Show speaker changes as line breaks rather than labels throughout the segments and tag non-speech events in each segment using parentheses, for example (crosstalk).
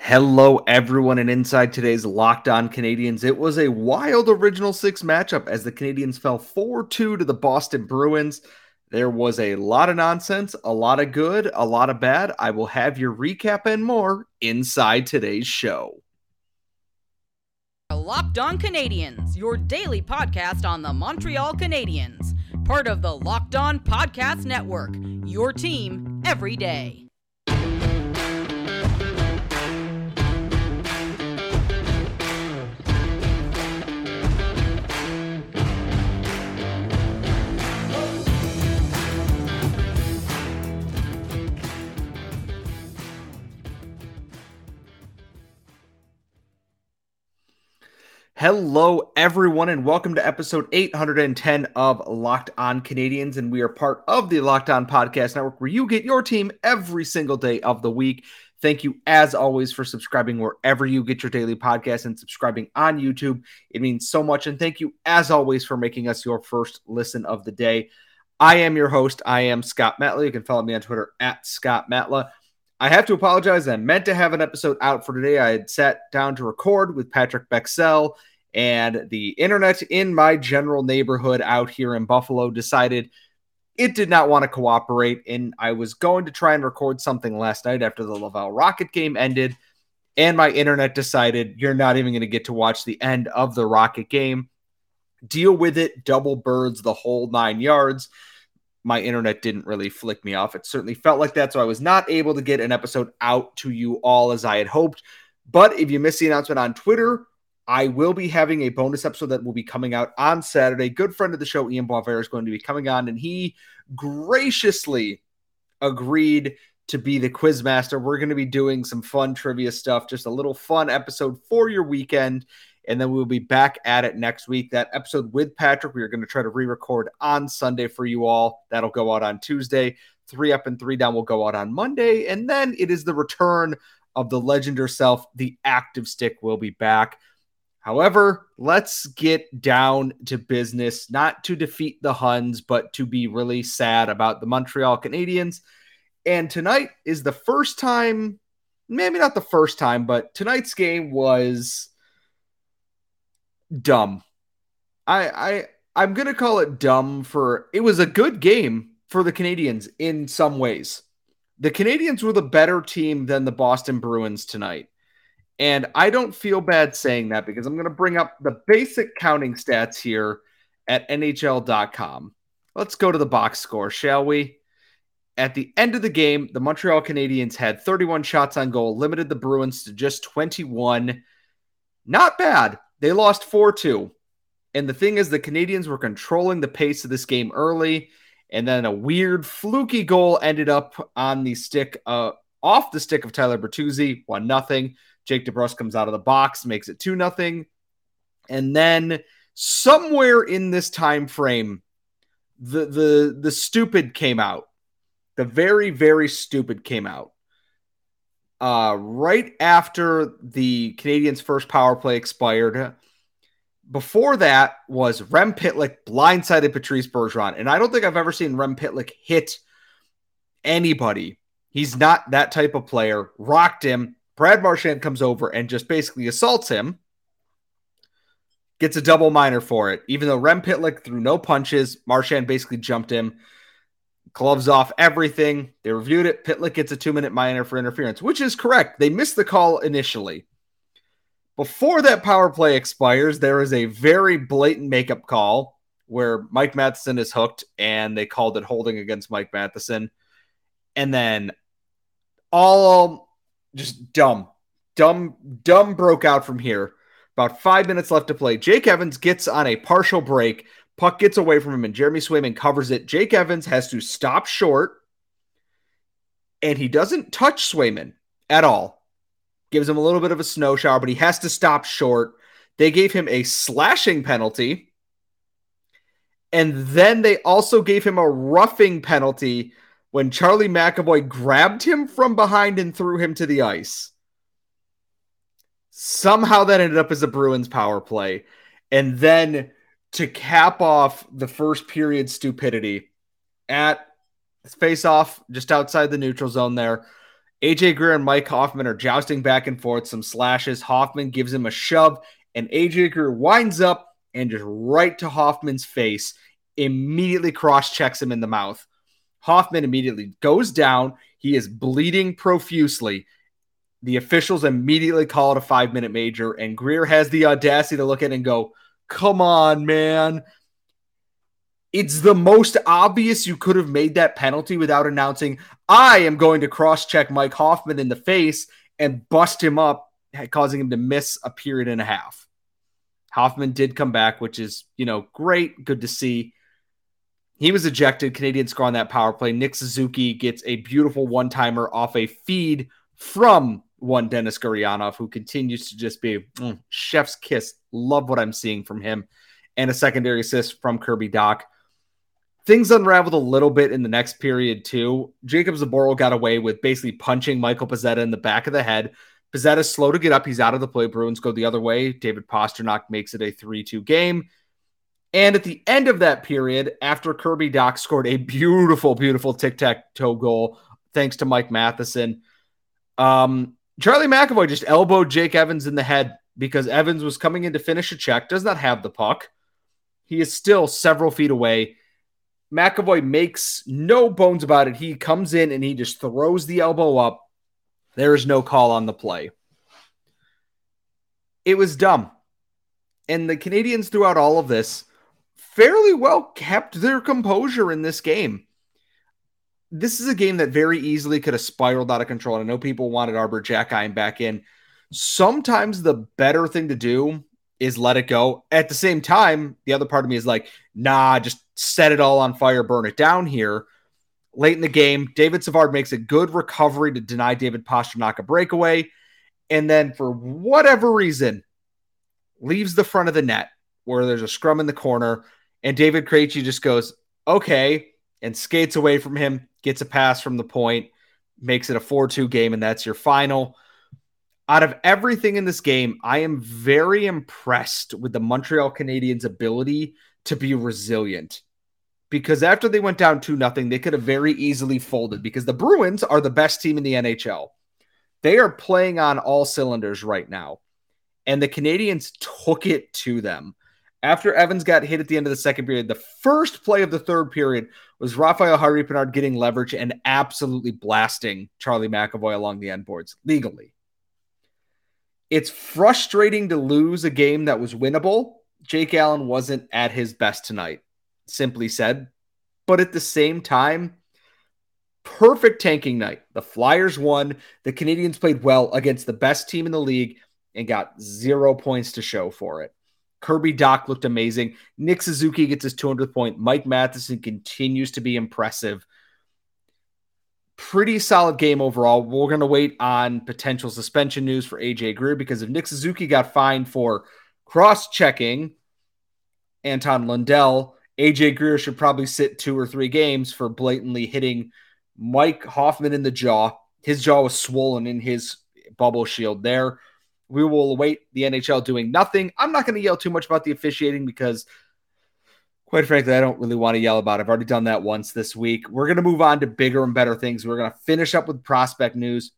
Hello, everyone, and inside today's Locked On Canadiens. it was a wild original six matchup as the Canadiens fell 4 2 to the Boston Bruins. There was a lot of nonsense, a lot of good, a lot of bad. I will have your recap and more inside today's show.
Locked On Canadiens, your daily podcast on the Montreal Canadiens, part of the Locked On Podcast Network, your team every day.
Hello, everyone, and welcome to episode 810 of Locked On Canadiens. And we are part of the Locked On Podcast Network, where you get your team every single day of the week. Thank you, as always, for subscribing wherever you get your daily podcast and subscribing on YouTube. It means so much. And thank you, as always, for making us your first listen of the day. I am your host. I am Scott Matla. You can follow me on Twitter at Scott Matla. I have to apologize. I meant to have an episode out for today. I had sat down to record with Patrick Bexell, and the internet in my general neighborhood out here in Buffalo decided it did not want to cooperate. And I was going to try and record something last night after the Laval Rocket game ended. And my internet decided you're not even going to get to watch the end of the Rocket game. Deal with it, double birds, the whole nine yards my internet didn't really flick me off. It certainly felt like that. So I was not able to get an episode out to you all as I had hoped. But if you missed the announcement on Twitter, I will be having a bonus episode that will be coming out on Saturday. Good friend of the show, Ian Boisvert, is going to be coming on, and he graciously agreed to be the quiz master. We're going to be doing some fun trivia stuff, just a little fun episode for your weekend and then we'll be back at it next week. That episode with Patrick, we are going to try to re record on Sunday for you all. That'll go out on Tuesday. Three up and three down will go out on Monday. And then it is the return of the legend herself. The active stick will be back. However, let's get down to business, not to defeat the Huns, but to be really sad about the Montreal Canadiens. And tonight is the first time, maybe not the first time, but tonight's game was dumb. I I I'm gonna call it dumb for it was a good game for the Canadiens in some ways. The Canadiens were the better team than the Boston Bruins tonight. And I don't feel bad saying that because I'm going to bring up the basic counting stats here at NHL.com. Let's go to the box score, shall we? At the end of the game, the Montreal Canadiens had 31 shots on goal, limited the Bruins to just 21. Not bad. They lost 4 2. And the thing is, the Canadiens were controlling the pace of this game early. And then a weird, fluky goal ended up on the stick, uh, off the stick of Tyler Bertuzzi, 1 nothing. Jake DeBrusk comes out of the box, makes it 2 nothing. And then somewhere in this time frame, the the the stupid came out. The very, very stupid came out uh, right after the Canadiens' first power play expired. Before that was Rem Pitlick blindsided Patrice Bergeron. And I don't think I've ever seen Rem Pitlick hit anybody. He's not that type of player. Rocked him. Brad Marchand comes over and just basically assaults him. Gets a double minor for it. Even though Rem Pitlick threw no punches, Marchand basically jumped him gloves off everything. They reviewed it. Pitlick gets a two minute minor for interference, which is correct. They missed the call initially. Before that power play expires, there is a very blatant makeup call where Mike Matheson is hooked and they called it holding against Mike Matheson. And then all just dumb, dumb, dumb broke out from here. About five minutes left to play. Jake Evans gets on a partial break, Puck gets away from him, and Jeremy Swayman covers it. Jake Evans has to stop short, and he doesn't touch Swayman at all. Gives him a little bit of a snow shower, but he has to stop short. They gave him a slashing penalty. And then they also gave him a roughing penalty when Charlie McAvoy grabbed him from behind and threw him to the ice. Somehow that ended up as a Bruins power play. And then to cap off the first period stupidity at face off just outside the neutral zone there. AJ Greer and Mike Hoffman are jousting back and forth, some slashes. Hoffman gives him a shove, and AJ Greer winds up and just right to Hoffman's face, immediately cross checks him in the mouth. Hoffman immediately goes down. He is bleeding profusely. The officials immediately call it a five minute major, and Greer has the audacity to look at it and go, Come on, man. It's the most obvious you could have made that penalty without announcing, I am going to cross check Mike Hoffman in the face and bust him up, causing him to miss a period and a half. Hoffman did come back, which is, you know, great. Good to see. He was ejected. Canadiens score on that power play. Nick Suzuki gets a beautiful one timer off a feed from one Denis Gurianov, who continues to just be mm, chef's kiss. Love what I'm seeing from him. And a secondary assist from Kirby Dach. Things unraveled a little bit in the next period, too. Jakub Zboril got away with basically punching Michael Pezzetta in the back of the head. Pezzetta's slow to get up. He's out of the play. Bruins go the other way. David Pastrnak makes it a 3 2 game. And at the end of that period, after Kirby Dach scored a beautiful, beautiful tic tac toe goal, thanks to Mike Matheson, um, Charlie McAvoy just elbowed Jake Evans in the head because Evans was coming in to finish a check, does not have the puck. He is still several feet away. McAvoy makes no bones about it. He comes in and he just throws the elbow up. There is no call on the play. It was dumb. And the Canadiens, throughout all of this, fairly well kept their composure in this game. This is a game that very easily could have spiraled out of control. And I know people wanted Arber Xhekaj back in. Sometimes the better thing to do is let it go. At the same time, the other part of me is like, nah, just set it all on fire, burn it down here. Late in the game, David Savard makes a good recovery to deny David Pastrnak a breakaway. And then, for whatever reason, leaves the front of the net where there's a scrum in the corner. And David Krejci just goes, okay, and skates away from him, gets a pass from the point, makes it a 4 2 game, and that's your final. Out of everything in this game, I am very impressed with the Montreal Canadiens' ability to be resilient. Because after they went down 2 nothing, they could have very easily folded because the Bruins are the best team in the NHL. They are playing on all cylinders right now. And the Canadiens took it to them. After Evans got hit at the end of the second period, the first play of the third period was Raphael Harvey Pinard getting leverage and absolutely blasting Charlie McAvoy along the end boards legally. It's frustrating to lose a game that was winnable. Jake Allen wasn't at his best tonight, simply said. But at the same time, perfect tanking night. The Flyers won. The Canadiens played well against the best team in the league and got zero points to show for it. Kirby Dach looked amazing. Nick Suzuki gets his 200th point. Mike Matheson continues to be impressive. Pretty solid game overall. We're going to wait on potential suspension news for AJ Greer because if Nick Suzuki got fined for cross checking Anton Lundell, AJ Greer should probably sit two or three games for blatantly hitting Mike Hoffman in the jaw. His jaw was swollen in his bubble shield there. We will await the NHL doing nothing. I'm not going to yell too much about the officiating because, quite frankly, I don't really want to yell about it. I've already done that once this week. We're going to move on to bigger and better things. We're going to finish up with prospect news.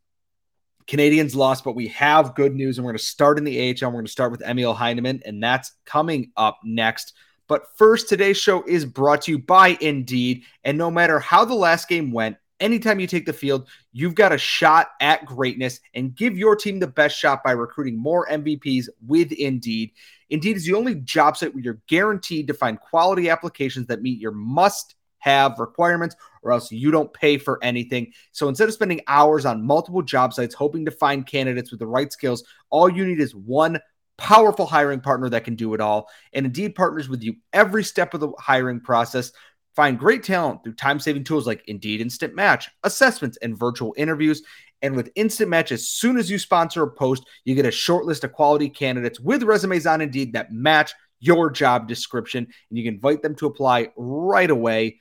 Canadiens lost, but we have good news, and we're going to start in the AHL. We're going to start with Emil Heineman, and that's coming up next. But first, today's show is brought to you by Indeed. And no matter how the last game went, anytime you take the field, you've got a shot at greatness and give your team the best shot by recruiting more MVPs with Indeed. Indeed is the only job site where you're guaranteed to find quality applications that meet your must have requirements or else you don't pay for anything. So instead of spending hours on multiple job sites hoping to find candidates with the right skills, all you need is one powerful hiring partner that can do it all. And Indeed partners with you every step of the hiring process Find great talent through time saving tools like Indeed Instant Match, assessments, and virtual interviews. And with Instant Match, as soon as you sponsor a post, you get a short list of quality candidates with resumes on Indeed that match your job description, and you can invite them to apply right away.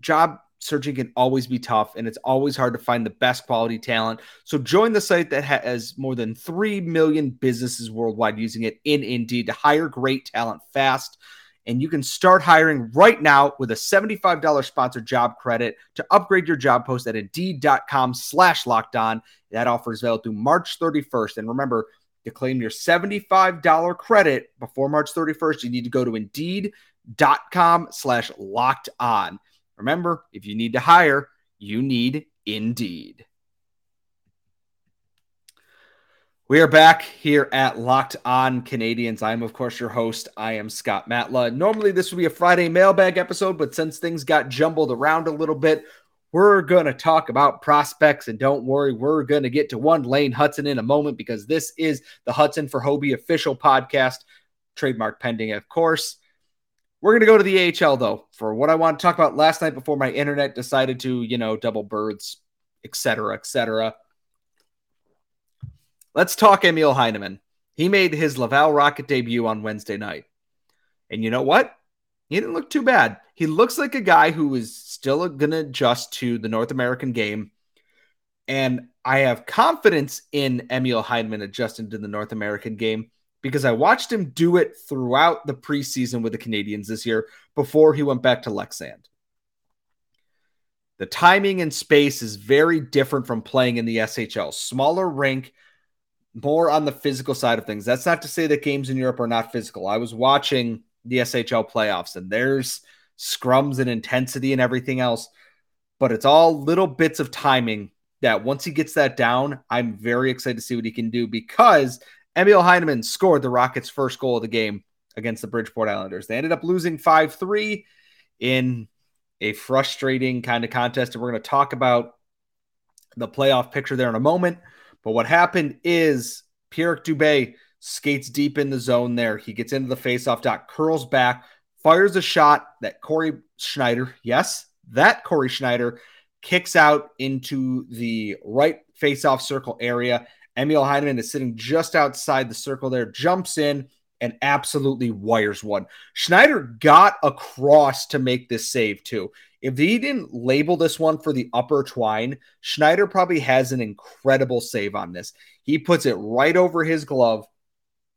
Job searching can always be tough, and it's always hard to find the best quality talent. So join the site that has more than 3 million businesses worldwide using it in Indeed to hire great talent fast. And you can start hiring right now with a $75 sponsored job credit to upgrade your job post at indeed.com slash locked on. That offer is valid through March 31st. And remember, to claim your $75 credit before March 31st, you need to go to indeed.com slash locked on. Remember, if you need to hire, you need Indeed. We are back here at Locked On Canadiens. I'm, of course, your host. I am Scott Matla. Normally, this would be a Friday mailbag episode, but since things got jumbled around a little bit, we're going to talk about prospects. And don't worry, we're going to get to one Lane Hutson in a moment because this is the Hutson for Hobey official podcast, trademark pending, of course. We're going to go to the AHL, though, for what I want to talk about last night before my internet decided to, you know, double birds, etc., etc. Let's talk Emil Heineman. He made his Laval Rocket debut on Wednesday night. And you know what? He didn't look too bad. He looks like a guy who is still going to adjust to the North American game. And I have confidence in Emil Heineman adjusting to the North American game because I watched him do it throughout the preseason with the Canadiens this year before he went back to Leksand. The timing and space is very different from playing in the SHL. Smaller rink, more on the physical side of things. That's not to say that games in Europe are not physical. I was watching the SHL playoffs and there's scrums and intensity and everything else, but it's all little bits of timing that once he gets that down, I'm very excited to see what he can do because Emil Heineman scored the Rockets' first goal of the game against the Bridgeport Islanders. They ended up losing 5 3 in a frustrating kind of contest. And we're going to talk about the playoff picture there in a moment. But what happened is Pierre Dubé skates deep in the zone there. He gets into the faceoff dot, curls back, fires a shot that Cory Schneider, yes, that Cory Schneider kicks out into the right faceoff circle area. Emil Heineman is sitting just outside the circle there, jumps in and absolutely wires one. Schneider got across to make this save too. If he didn't label this one for the upper twine, Schneider probably has an incredible save on this. He puts it right over his glove,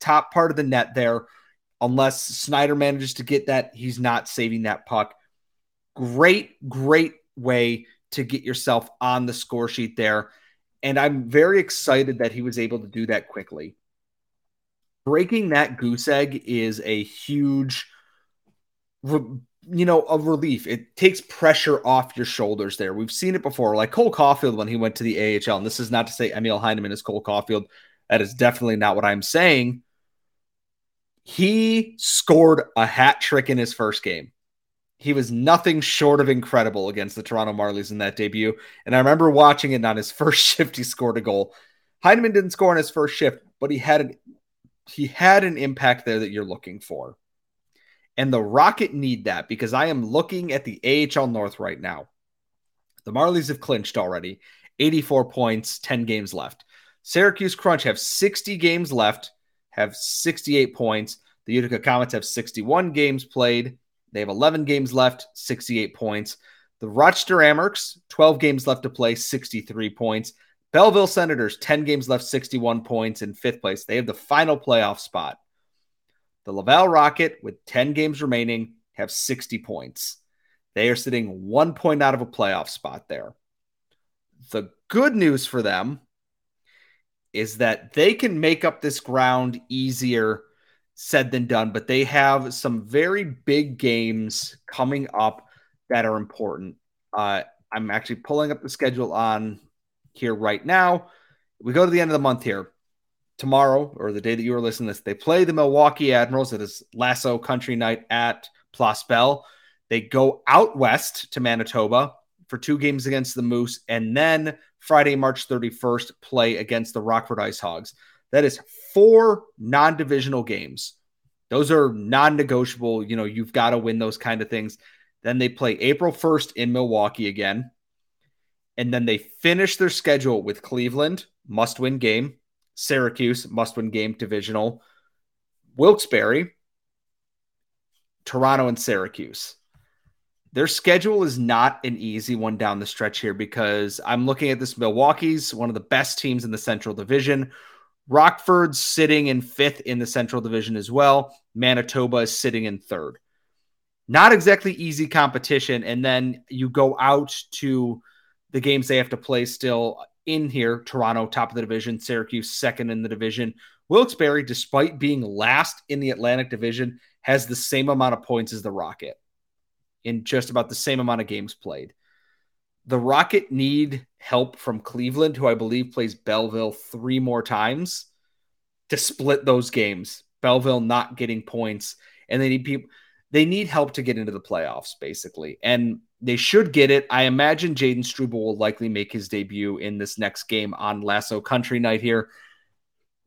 top part of the net there. Unless Schneider manages to get that, he's not saving that puck. Great, great way to get yourself on the score sheet there. And I'm very excited that he was able to do that quickly. Breaking that goose egg is a huge you know, a relief. It takes pressure off your shoulders there. We've seen it before, like Cole Caufield when he went to the AHL. And this is not to say Emil Heineman is Cole Caufield. That is definitely not what I'm saying. He scored a hat trick in his first game. He was nothing short of incredible against the Toronto Marlies in that debut. And I remember watching it on his (laughs) first shift, he scored a goal. Heineman didn't score on his first shift, but he had an he had an impact there that you're looking for. And the Rocket need that because I am looking at the AHL North right now. The Marlies have clinched already 84 points, 10 games left. Syracuse Crunch have 60 games left, have 68 points. The Utica Comets have 61 games played. They have 11 games left, 68 points. The Rochester Amerks, 12 games left to play, 63 points. Belleville Senators, 10 games left, 61 points in fifth place. They have the final playoff spot. The Laval Rocket, with 10 games remaining, have 60 points. They are sitting one point out of a playoff spot there. The good news for them is that they can make up this ground easier said than done, but they have some very big games coming up that are important. Uh, I'm actually pulling up the schedule on here right now. We go to the end of the month here tomorrow or the day that you are listening to this, they play the Milwaukee Admirals. It is Lasso Country Night at Bell. They go out west to Manitoba for two games against the Moose, and then Friday, March 31st, play against the Rockford Ice Hogs. That is four non divisional games. Those are non negotiable. You know, you've got to win those kind of things. Then they play April 1st in Milwaukee again. And then they finish their schedule with Cleveland, must win game. Syracuse, must win game divisional. Wilkes-Barre, Toronto, and Syracuse. Their schedule is not an easy one down the stretch here because I'm looking at this Milwaukee's one of the best teams in the Central Division. Rockford's sitting in fifth in the Central Division as well. Manitoba is sitting in third. not exactly easy competition. And then you go out to the games they have to play still in here Toronto, top of the division, Syracuse, second in the division. Wilkes-Barre, despite being last in the Atlantic Division, has the same amount of points as the Rocket in just about the same amount of games played. The Rocket need help from Cleveland, who I believe plays Belleville three more times to split those games. Belleville not getting points, and they need people. They need help to get into the playoffs, basically, and they should get it. I imagine Jayden Struble will likely make his debut in this next game on Lasso Country Night here.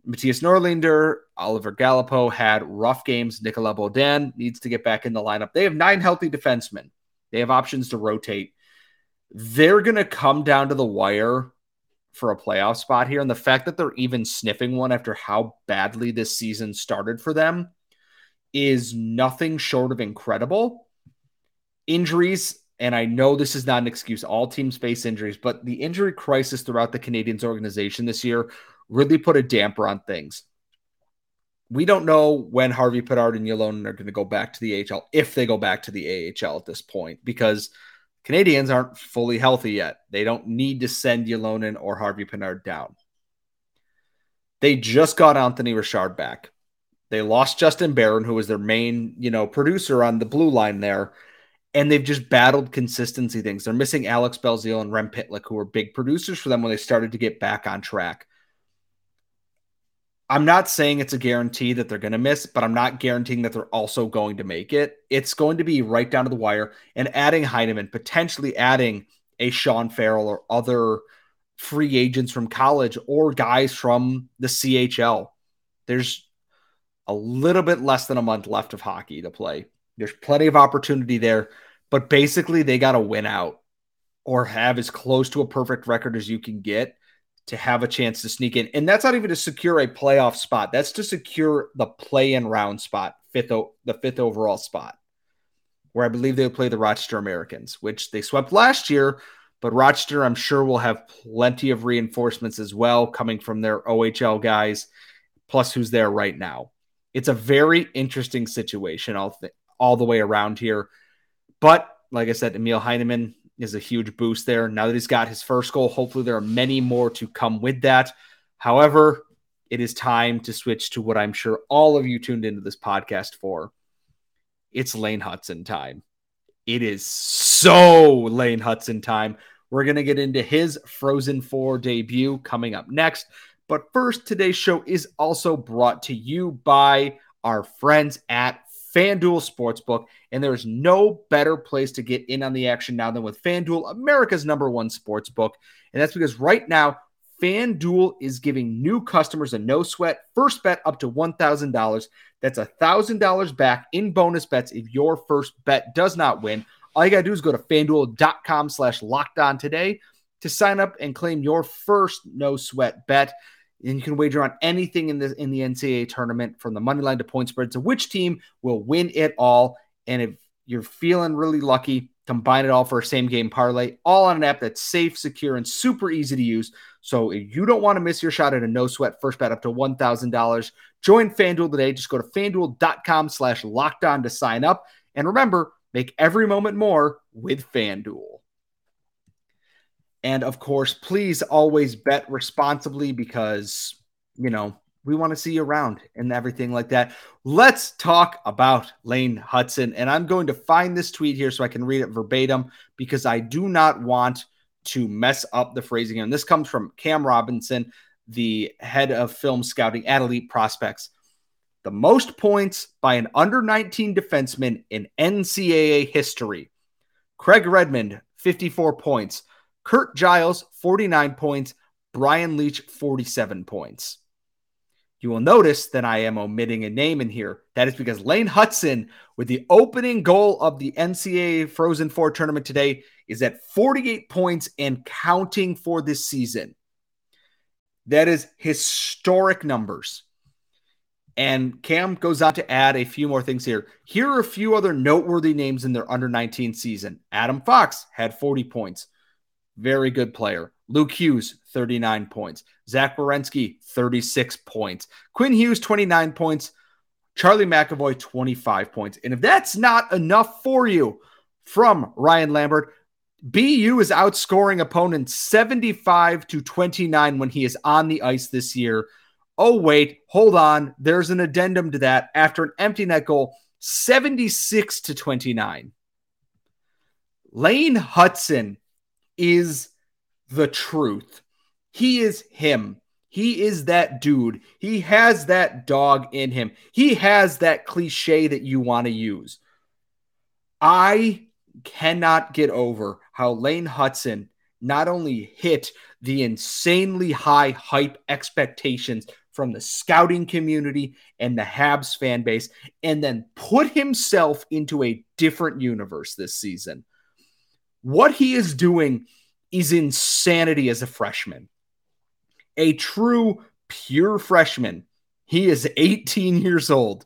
Mattias Norlinder, Oliver Galipeau had rough games. Nicolas Beaudin needs to get back in the lineup. They have nine healthy defensemen. They have options to rotate. They're going to come down to the wire for a playoff spot here. And the fact that they're even sniffing one after how badly this season started for them is nothing short of incredible. Injuries, and I know this is not an excuse, all teams face injuries, but the injury crisis throughout the Canadiens organization this year really put a damper on things. We don't know when Harvey Pinard and Ylonen are going to go back to the AHL, if they go back to the AHL at this point, because Canadiens aren't fully healthy yet. They don't need to send Ylonen or Harvey Pinard down. They just got Anthony Richard back. They lost Justin Barron, who was their main, you know, producer on the blue line there, and they've just battled consistency things. They're missing Alex Belzile and Rem Pitlick, who were big producers for them when they started to get back on track. I'm not saying it's a guarantee that they're going to miss, but I'm not guaranteeing that they're also going to make it. It's going to be right down to the wire and adding Heineman, potentially adding a Sean Farrell or other free agents from college or guys from the CHL. There's a little bit less than a month left of hockey to play. There's plenty of opportunity there, but basically they got to win out or have as close to a perfect record as you can get to have a chance to sneak in. And that's not even to secure a playoff spot. That's to secure the play in round spot, fifth o- the fifth overall spot, where I believe they'll play the Rochester Americans, which they swept last year. But Rochester, I'm sure, will have plenty of reinforcements as well coming from their OHL guys, plus who's there right now. It's a very interesting situation all, th- all the way around here. But like I said, Emil Heineman, is a huge boost there. Now that he's got his first goal, hopefully there are many more to come with that. However, it is time to switch to what I'm sure all of you tuned into this podcast for. It's Lane Hutson time. It is so Lane Hutson time. We're going to get into his Frozen 4 debut coming up next. But first, today's show is also brought to you by our friends at FanDuel Sportsbook, and there is no better place to get in on the action now than with FanDuel, America's number one sportsbook. And that's because right now, FanDuel is giving new customers a no sweat first bet up to $1,000. That's $1,000 back in bonus bets if your first bet does not win. All you got to do is go to fanduel.com slash locked on today to sign up and claim your first no sweat bet and you can wager on anything in the in the NCAA tournament from the money line to point spread to which team will win it all. And if you're feeling really lucky, combine it all for a same game parlay, all on an app that's safe, secure, and super easy to use. So if you don't want to miss your shot at a no sweat first bet up to $1,000, join FanDuel today. Just go to fanduel.com slash locked on to sign up. And remember, make every moment more with FanDuel. And of course, please always bet responsibly because, you know, we want to see you around and everything like that. Let's talk about Lane Hutson. And I'm going to find this tweet here so I can read it verbatim because I do not want to mess up the phrasing. And this comes from Cam Robinson, the head of film scouting at Elite Prospects. The most points by an under 19 defenseman in NCAA history. Craig Redmond, 54 points. Curt Giles, 49 points. Brian Leetch, 47 points. You will notice that I am omitting a name in here. That is because Lane Hutson, with the opening goal of the NCAA Frozen Four tournament today, is at 48 points and counting for this season. That is historic numbers. And Cam goes on to add a few more things here. Here are a few other noteworthy names in their under 19 season. Adam Fox had 40 points very good player. Luke Hughes, 39 points. Zach Werenski, 36 points. Quinn Hughes, 29 points. Charlie McAvoy, 25 points. And if that's not enough for you from Ryan Lambert, BU is outscoring opponents 75 to 29 when he is on the ice this year. Oh, wait, hold on. There's an addendum to that. After an empty net goal, 76 to 29. Lane Hutson is the truth. He is him. He is that dude. He has that dog in him. He has that cliche that you want to use. I cannot get over how Lane Hutson not only hit the insanely high hype expectations from the scouting community and the Habs fan base, and then put himself into a different universe this season. What he is doing is insanity as a freshman a true pure freshman. He is 18 years old.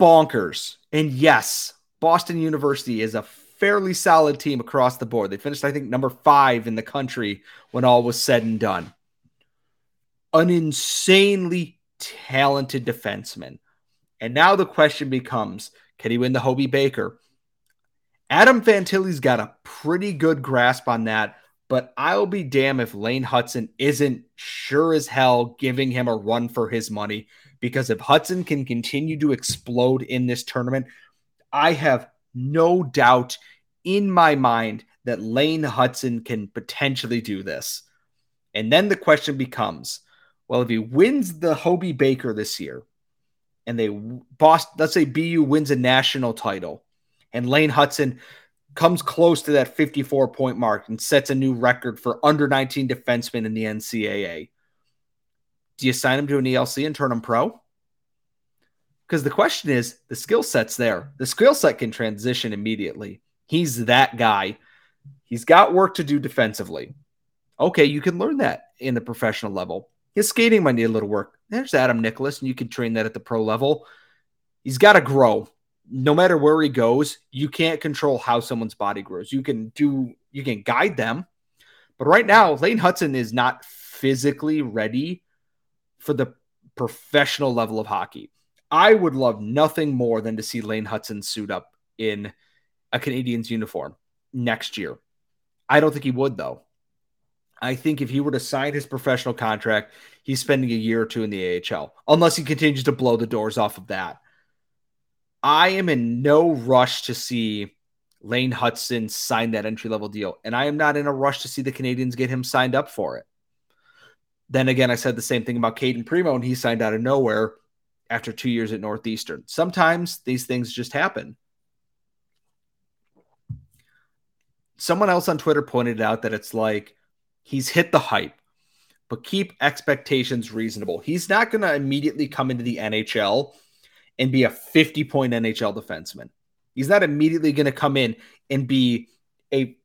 Bonkers. And yes, Boston University is a fairly solid team across the board. They finished, I think, number five in the country when all was said and done. An insanely talented defenseman. And now the question becomes can he win the Hobey Baker? Adam Fantilli's got a pretty good grasp on that but I'll be damned if Lane Hutson isn't sure as hell giving him a run for his money. Because if Hutson can continue to explode in this tournament, I have no doubt in my mind that Lane Hutson can potentially do this. And then the question becomes well, if he wins the Hobey Baker this year and they Boston, let's say BU wins a national title and Lane Hutson comes close to that 54 point mark and sets a new record for under 19 defensemen in the NCAA. Do you sign him to an ELC and turn him pro? Because the question is the skill set's there. The skill set can transition immediately. He's that guy. He's got work to do defensively. Okay, you can learn that in the professional level. His skating might need a little work. There's Adam Nicholas, and you can train that at the pro level. He's got to grow no matter where he goes, you can't control how someone's body grows. You can do, you can guide them. But right now, Lane Hutson is not physically ready for the professional level of hockey. I would love nothing more than to see Lane Hutson suit up in a Canadiens uniform next year. I don't think he would, though. I think if he were to sign his professional contract, he's spending a year or two in the AHL, unless he continues to blow the doors off of that. I am in no rush to see Lane Hutson sign that entry level deal. And I am not in a rush to see the Canadiens get him signed up for it. Then again, I said the same thing about Cayden Primeau, and he signed out of nowhere after two years at Northeastern. Sometimes these things just happen. Someone else on Twitter pointed out that it's like he's hit the hype, but keep expectations reasonable. He's not going to immediately come into the NHL and be a 50 point NHL defenseman. He's not immediately going to come in and be a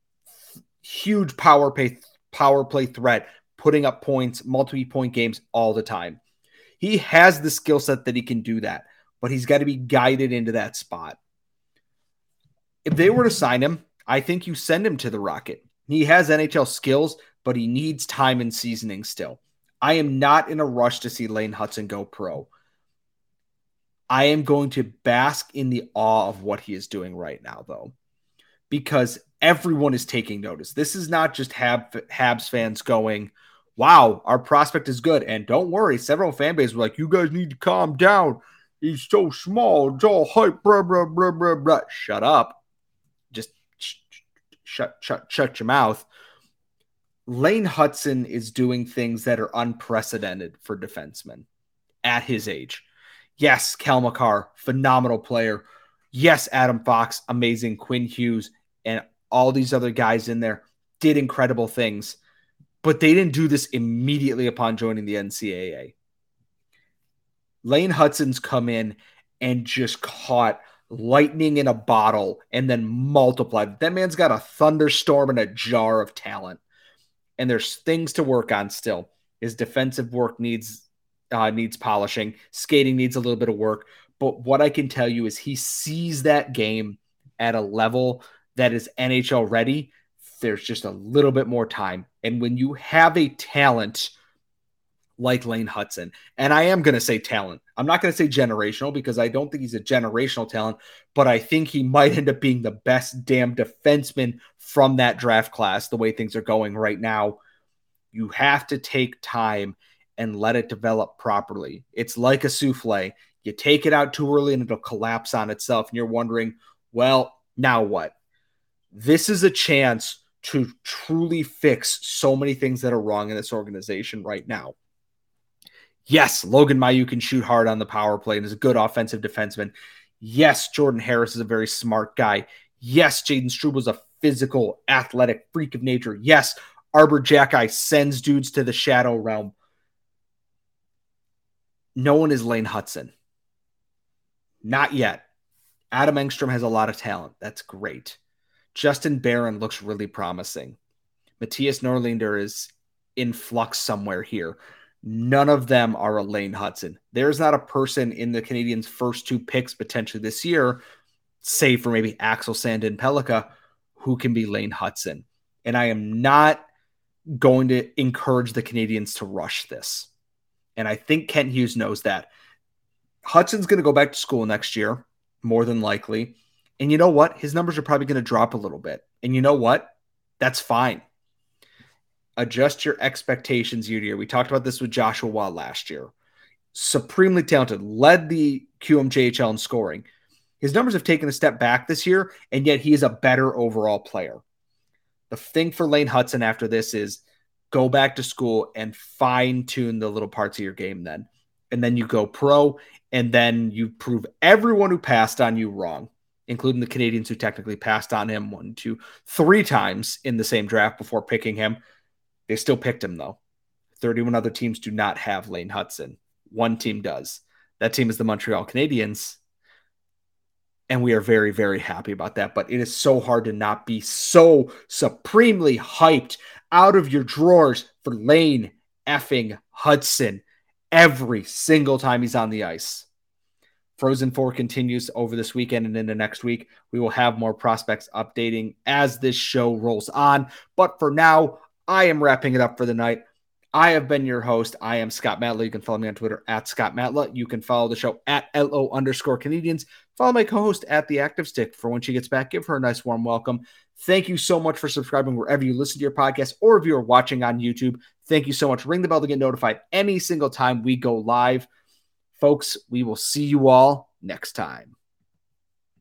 huge power play power play threat, putting up points, multi point games all the time. He has the skill set that he can do that, but he's got to be guided into that spot. If they were to sign him, I think you send him to the Rocket. He has NHL skills, but he needs time and seasoning still. I am not in a rush to see Lane Hutson go pro. I am going to bask in the awe of what he is doing right now, though, because everyone is taking notice. This is not just Hab, Habs fans going, wow, our prospect is good. And don't worry, several fan bases were like, you guys need to calm down. He's so small. It's all hype. Blah, blah, blah, blah, blah. Shut up. Just sh- shut, shut, shut your mouth. Lane Hutson is doing things that are unprecedented for defensemen at his age. Yes, Cale Makar, phenomenal player. Yes, Adam Fox, amazing. Quinn Hughes and all these other guys in there did incredible things, but they didn't do this immediately upon joining the NCAA. Lane Hutson's come in and just caught lightning in a bottle and then multiplied. That man's got a thunderstorm and a jar of talent. And there's things to work on still. His defensive work needs uh, needs polishing. Skating needs a little bit of work. But what I can tell you is he sees that game at a level that is NHL ready. There's just a little bit more time. And when you have a talent like Lane Hutson, And I am going to say talent. I'm not going to say generational because I don't think he's a generational talent, but I think he might end up being the best damn defenseman from that draft class, the way things are going right now. You have to take time and let it develop properly. It's like a souffle. You take it out too early and it'll collapse on itself. And you're wondering, well, now what? This is a chance to truly fix so many things that are wrong in this organization right now. Yes, Logan Mailloux can shoot hard on the power play and is a good offensive defenseman. Yes, Jordan Harris is a very smart guy. Yes, Jayden Struble is a physical, athletic freak of nature. Yes, Arber Xhekaj sends dudes to the shadow realm. No one is Lane Hutson. Not yet. Adam Engstrom has a lot of talent. That's great. Justin Barron looks really promising. Mattias Norlinder is in flux somewhere here. None of them are a Lane Hutson. There's not a person in the Canadiens' first two picks potentially this year, save for maybe Axel Sandin Pellikka, who can be Lane Hutson. And I am not going to encourage the Canadiens to rush this. And I think Kent Hughes knows that. Hutson's going to go back to school next year, more than likely. And you know what? His numbers are probably going to drop a little bit. And you know what? That's fine adjust your expectations year to year. We talked about this with Joshua last year. Supremely talented, led the QMJHL in scoring. His numbers have taken a step back this year, and yet he is a better overall player. The thing for Lane Hutson after this is go back to school and fine tune the little parts of your game then. And then you go pro, and then you prove everyone who passed on you wrong, including the Canadiens who technically passed on him one, two, three times in the same draft before picking him. They still picked him though. 31 other teams do not have Lane Hutson. One team does. That team is the Montreal Canadiens. And we are very, very happy about that. But it is so hard to not be so supremely hyped out of your drawers for Lane effing Hutson every single time he's on the ice. Frozen Four continues over this weekend and into next week. We will have more prospects updating as this show rolls on. But for now, I am wrapping it up for the night. I have been your host. I am Scott Matla. You can follow me on Twitter at Scott Matla. You can follow the show at LO underscore Canadiens. Follow my co host at The Active Stick for when she gets back. Give her a nice warm welcome. Thank you so much for subscribing wherever you listen to your podcast or if you are watching on YouTube. Thank you so much. Ring the bell to get notified any single time we go live. Folks, we will see you all next time.